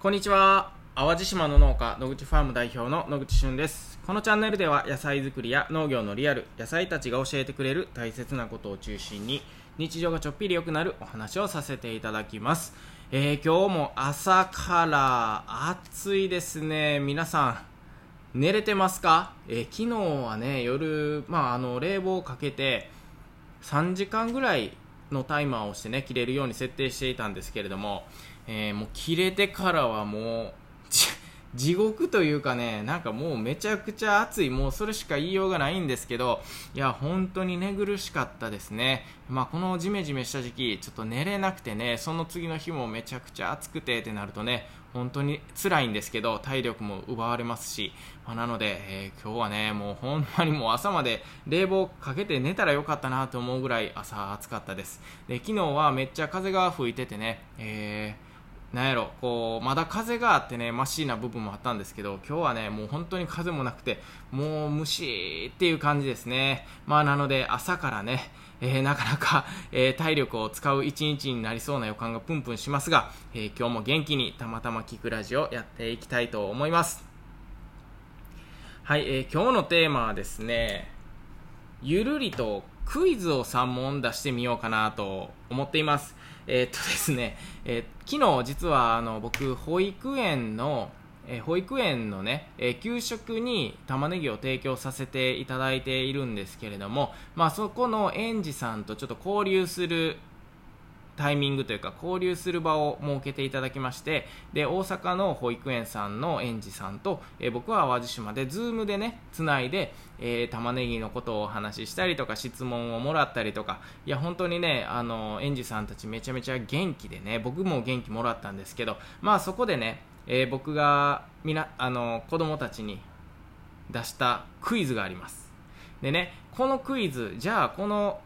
こんにちは。淡路島の農家野口ファーム代表の野口俊です。このチャンネルでは野菜作りや農業のリアル野菜たちが教えてくれる大切なことを中心に日常がちょっぴり良くなるお話をさせていただきます、えー今日も朝から暑いですね。皆さん寝れてますか、えー昨日はね夜、まあ、あの冷房をかけて3時間ぐらいのタイマーをしてね切れるように設定していたんですけれども、えーもう切れてからはもう地獄というかねなんかもうめちゃくちゃ暑いもうそれしか言いようがないんですけどいや本当に寝苦しかったですね。まあこのジメジメした時期ちょっと寝れなくてねその次の日もめちゃくちゃ暑くてってなるとね本当に辛いんですけど体力も奪われますし、まあなので、えー今日はねもうほんまにもう朝まで冷房かけて寝たらよかったなと思うぐらい朝暑かったです。で昨日はめっちゃ風が吹いててね、えーなんやろこうまだ風があってねマシな部分もあったんですけど今日はねもう本当に風もなくてもうムシーっていう感じですねまあなので朝からねえーなかなか、えー体力を使う一日になりそうな予感がプンプンしますが、えー今日も元気にたまたま聞くラジオやっていきたいと思いますはい、えー今日のテーマはですねゆるりとクイズを3問出してみようかなと思っています。えーっとですね、えー昨日実はあの僕、保育園の、えー保育園のね、えー給食に玉ねぎを提供させていただいているんですけれども、まあそこの園児さんとちょっと交流するタイミングというか交流する場を設けていただきましてで大阪の保育園さんの園児さんと、えー僕は淡路島で Zoom でねつないで、えー玉ねぎのことをお話ししたりとか質問をもらったりとかいや本当にねあの園児さんたちめちゃめちゃ元気でね僕も元気もらったんですけどまあそこでね、えー僕がみなあの子供たちに出したクイズがあります。でねこのクイズじゃあこの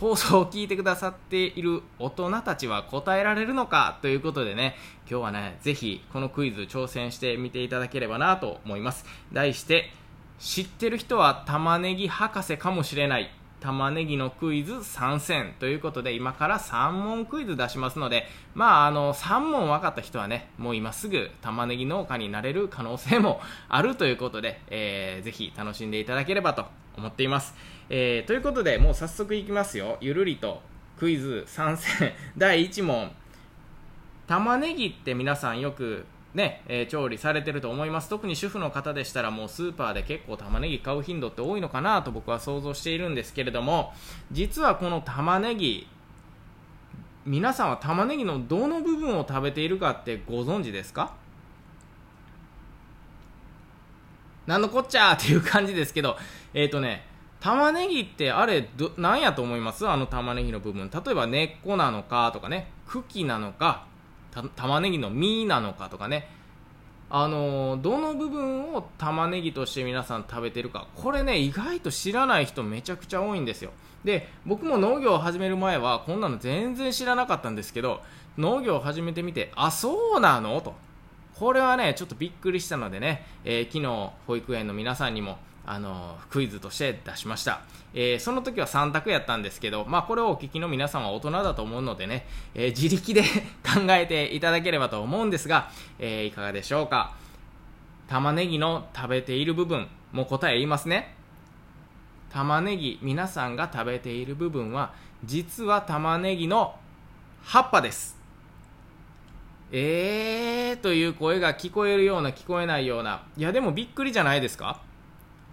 放送を聞いてくださっている大人たちは答えられるのかということでね今日はねぜひこのクイズ挑戦してみていただければなと思います。題して知ってる人は玉ねぎ博士かもしれない。玉ねぎのクイズ参戦ということで今から3問クイズ出しますのでまああの3問分かった人はねもう今すぐ玉ねぎ農家になれる可能性もあるということで、えーぜひ楽しんでいただければと思っています、えーということでもう早速いきますよ。ゆるりとクイズ参戦。第1問。玉ねぎって皆さんよくね、えー調理されてると思います。特に主婦の方でしたらもうスーパーで結構玉ねぎ買う頻度って多いのかなと僕は想像しているんですけれども実はこの玉ねぎ皆さんは玉ねぎのどの部分を食べているかってご存知ですか？なんのこっちゃーっていう感じですけどえっ、とね玉ねぎってあれど何やと思います？あの玉ねぎの部分。例えば根っこなのかとかね。茎なのかた玉ねぎの実なのかとかね。あのーどの部分を玉ねぎとして皆さん食べてるか。これね意外と知らない人めちゃくちゃ多いんですよ。で僕も農業を始める前はこんなの全然知らなかったんですけど農業を始めてみてあそうなの？と。これはねちょっとびっくりしたのでね、えー昨日保育園の皆さんにもあのクイズとして出しました、えーその時は3択やったんですけど、まあ、これをお聞きの皆さんは大人だと思うのでね、えー自力で 考えていただければと思うんですが、えーいかがでしょうか？玉ねぎの食べている部分もう答え言いますね。玉ねぎ皆さんが食べている部分は実は玉ねぎの葉っぱです。えーという声が聞こえるような聞こえないような。いやでもびっくりじゃないですか？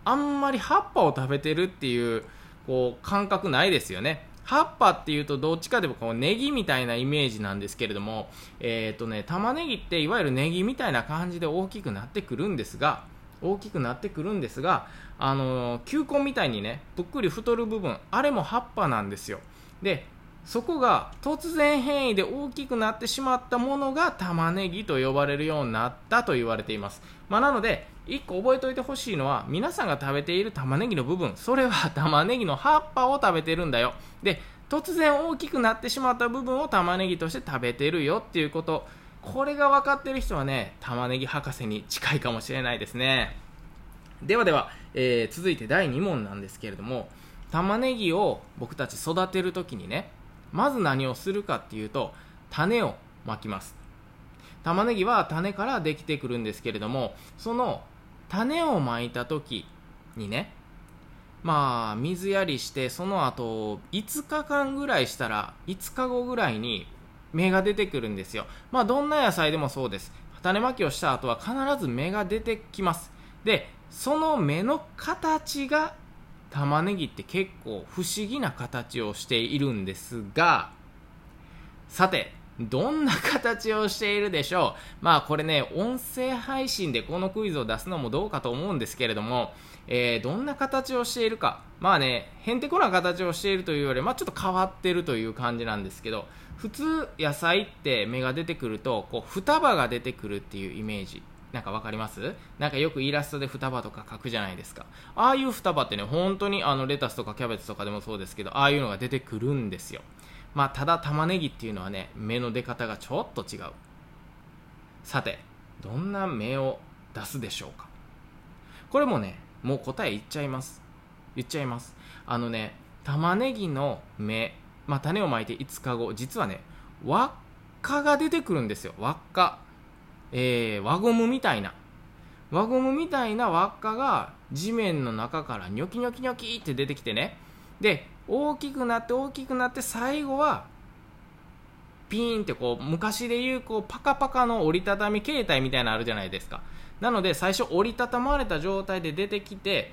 あんまり葉っぱを食べてるっていうこう感覚ないですよね。葉っぱっていうとどっちかでもこうネギみたいなイメージなんですけれどもえっ、とね玉ねぎっていわゆるネギみたいな感じで大きくなってくるんですが大きくなってくるんですがあのー球根みたいにねぷっくり太る部分あれも葉っぱなんですよ。でそこが突然変異で大きくなってしまったものが玉ねぎと呼ばれるようになったと言われています、まあ、なので1個覚えておいてほしいのは皆さんが食べている玉ねぎの部分。それは玉ねぎの葉っぱを食べてるんだよ。で突然大きくなってしまった部分を玉ねぎとして食べてるよっていうこと。これが分かってる人はね玉ねぎ博士に近いかもしれないですね。ではでは、えー続いて第2問なんですけれども玉ねぎを僕たち育てるときにねまず何をするかっていうと種をまきます。玉ねぎは種からできてくるんですけれどもその種をまいた時にねまあ水やりしてその後5日間ぐらいしたら5日後ぐらいに芽が出てくるんですよ。まあどんな野菜でもそうです。種まきをした後は必ず芽が出てきます。でその芽の形が玉ねぎって結構不思議な形をしているんですがさてどんな形をしているでしょう？まあこれね音声配信でこのクイズを出すのもどうかと思うんですけれども、えー、どんな形をしているか。まあねへんてこな形をしているというよりまあちょっと変わってるという感じなんですけど普通野菜って芽が出てくるとこう双葉が出てくるっていうイメージ。なんかわかります？なんかよくイラストで双葉とか描くじゃないですか。ああいう双葉ってね、本当にあのレタスとかキャベツとかでもそうですけど、ああいうのが出てくるんですよ。まあ、ただ玉ねぎっていうのはね、芽の出方がちょっと違う。さて、どんな芽を出すでしょうか？これもね、もう答え言っちゃいます。言っちゃいます。あのね、玉ねぎの芽、まあ、種をまいて5日後、実はね、輪っかが出てくるんですよ。輪っか。えー、輪ゴムみたいな。輪ゴムみたいな輪っかが地面の中からニョキニョキニョキって出てきてね。で大きくなって大きくなって最後はピーンってこう昔でいうこうパカパカの折りたたみ携帯みたいなのあるじゃないですか。なので最初折りたたまれた状態で出てきて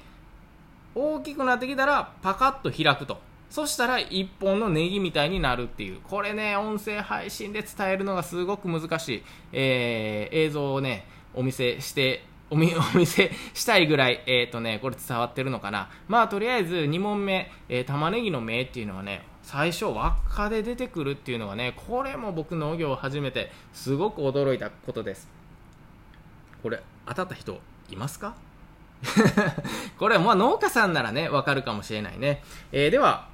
大きくなってきたらパカッと開くと。そしたら一本のネギみたいになるっていう。これね、音声配信で伝えるのがすごく難しい。えー、映像をね、お見せしてお見 お見せしたいぐらい、えっ、ー、とね、これ伝わってるのかな。まあ、とりあえず2問目、えー、玉ねぎの芽っていうのはね、最初輪っかで出てくるっていうのはね、これも僕農業を始めてすごく驚いたことです。これ、当たった人いますか？これまあ農家さんならね、わかるかもしれないね。えー、では、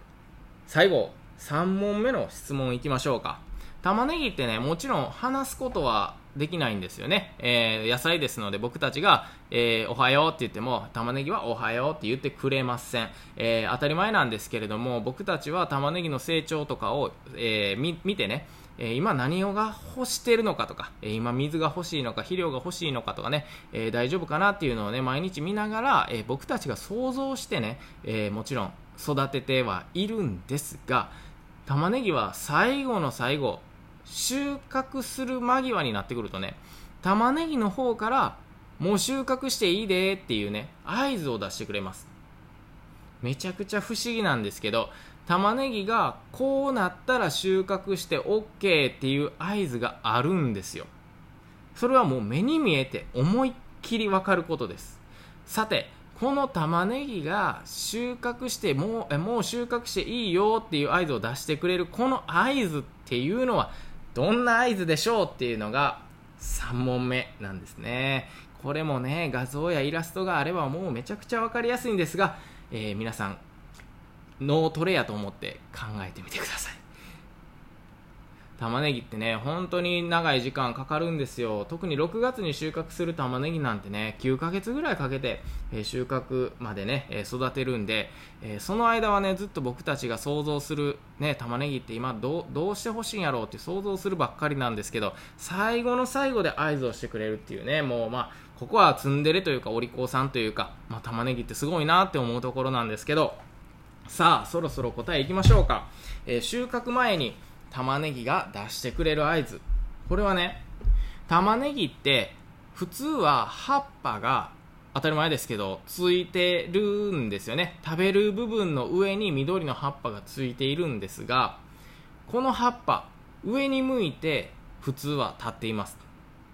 最後、3問目の質問いきましょうか。玉ねぎってね、もちろん話すことはできないんですよね。えー、野菜ですので僕たちが、えー、おはようって言っても玉ねぎはおはようって言ってくれません。えー、当たり前なんですけれども僕たちは玉ねぎの成長とかを、え見てね、え今何をが欲してるのかとか、え今水が欲しいのか肥料が欲しいのかとかね、え大丈夫かなっていうのをね毎日見ながら、え僕たちが想像してね、えもちろん育ててはいるんですが玉ねぎは最後の最後収穫する間際になってくるとね玉ねぎの方からもう収穫していいでっていうね合図を出してくれます。めちゃくちゃ不思議なんですけど玉ねぎがこうなったら収穫して OK っていう合図があるんですよ。それはもう目に見えて思いっきりわかることです。さてこの玉ねぎが収穫してもうえもう収穫していいよっていう合図を出してくれるこの合図っていうのはどんな合図でしょうっていうのが3問目なんですね。これもね画像やイラストがあればもうめちゃくちゃ分かりやすいんですが、えー、皆さん脳トレやと思って考えてみてください。玉ねぎってね本当に長い時間かかるんですよ。特に6月に収穫する玉ねぎなんてね9ヶ月ぐらいかけて、え、収穫までね、え、育てるんで、え、その間はねずっと僕たちが想像するね玉ねぎって今どうしてほしいんやろうって想像するばっかりなんですけど最後の最後で合図をしてくれるっていうねもうまあここはツンデレというかお利口さんというか、まあ、玉ねぎってすごいなって思うところなんですけどさあそろそろ答えいきましょうか、え収穫前に玉ねぎが出してくれる合図。これはね玉ねぎって普通は葉っぱが当たり前ですけどついてるんですよね。食べる部分の上に緑の葉っぱがついているんですがこの葉っぱ上に向いて普通は立っています。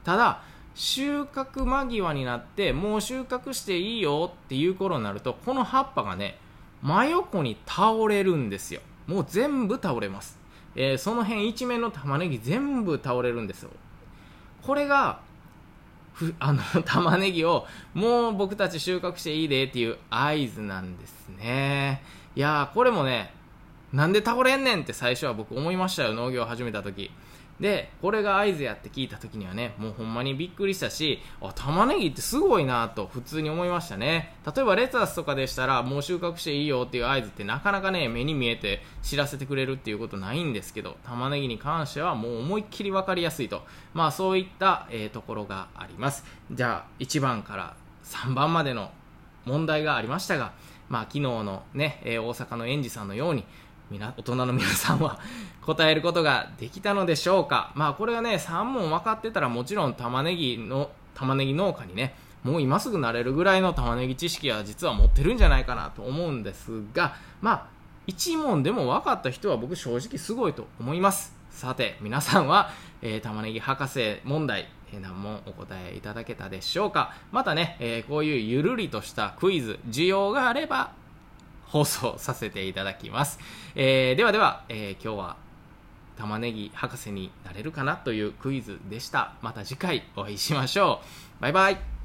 ただ収穫間際になってもう収穫していいよっていう頃になるとこの葉っぱがね真横に倒れるんですよ。もう全部倒れます。えー、その辺一面の玉ねぎ全部倒れるんですよ。これがふ あの玉ねぎをもう僕たち収穫していいでっていう合図なんですね。いやーこれもねなんで倒れんねんって最初は僕思いましたよ農業始めた時。でこれが合図やって聞いた時にはねもうほんまにびっくりしたしあ玉ねぎってすごいなと普通に思いましたね。例えばレタスとかでしたらもう収穫していいよっていう合図ってなかなかね目に見えて知らせてくれるっていうことないんですけど玉ねぎに関してはもう思いっきり分かりやすいと。まあそういった、えー、ところがあります。じゃあ1番から3番までの問題がありましたがまあ昨日のね、えー、大阪の園児さんのように大人の皆さんは 答えることができたのでしょうか？まあこれがね3問分かってたらもちろん玉ねぎの玉ねぎ農家にねもう今すぐなれるぐらいの玉ねぎ知識は実は持ってるんじゃないかなと思うんですがまあ1問でも分かった人は僕正直すごいと思います。さて皆さんは、えー、玉ねぎ博士問題何問お答えいただけたでしょうか？またね、えー、こういうゆるりとしたクイズ需要があれば放送させていただきます。えー、ではでは、えー、今日は玉ねぎ博士になれるかなというクイズでした。また次回お会いしましょう。バイバイ。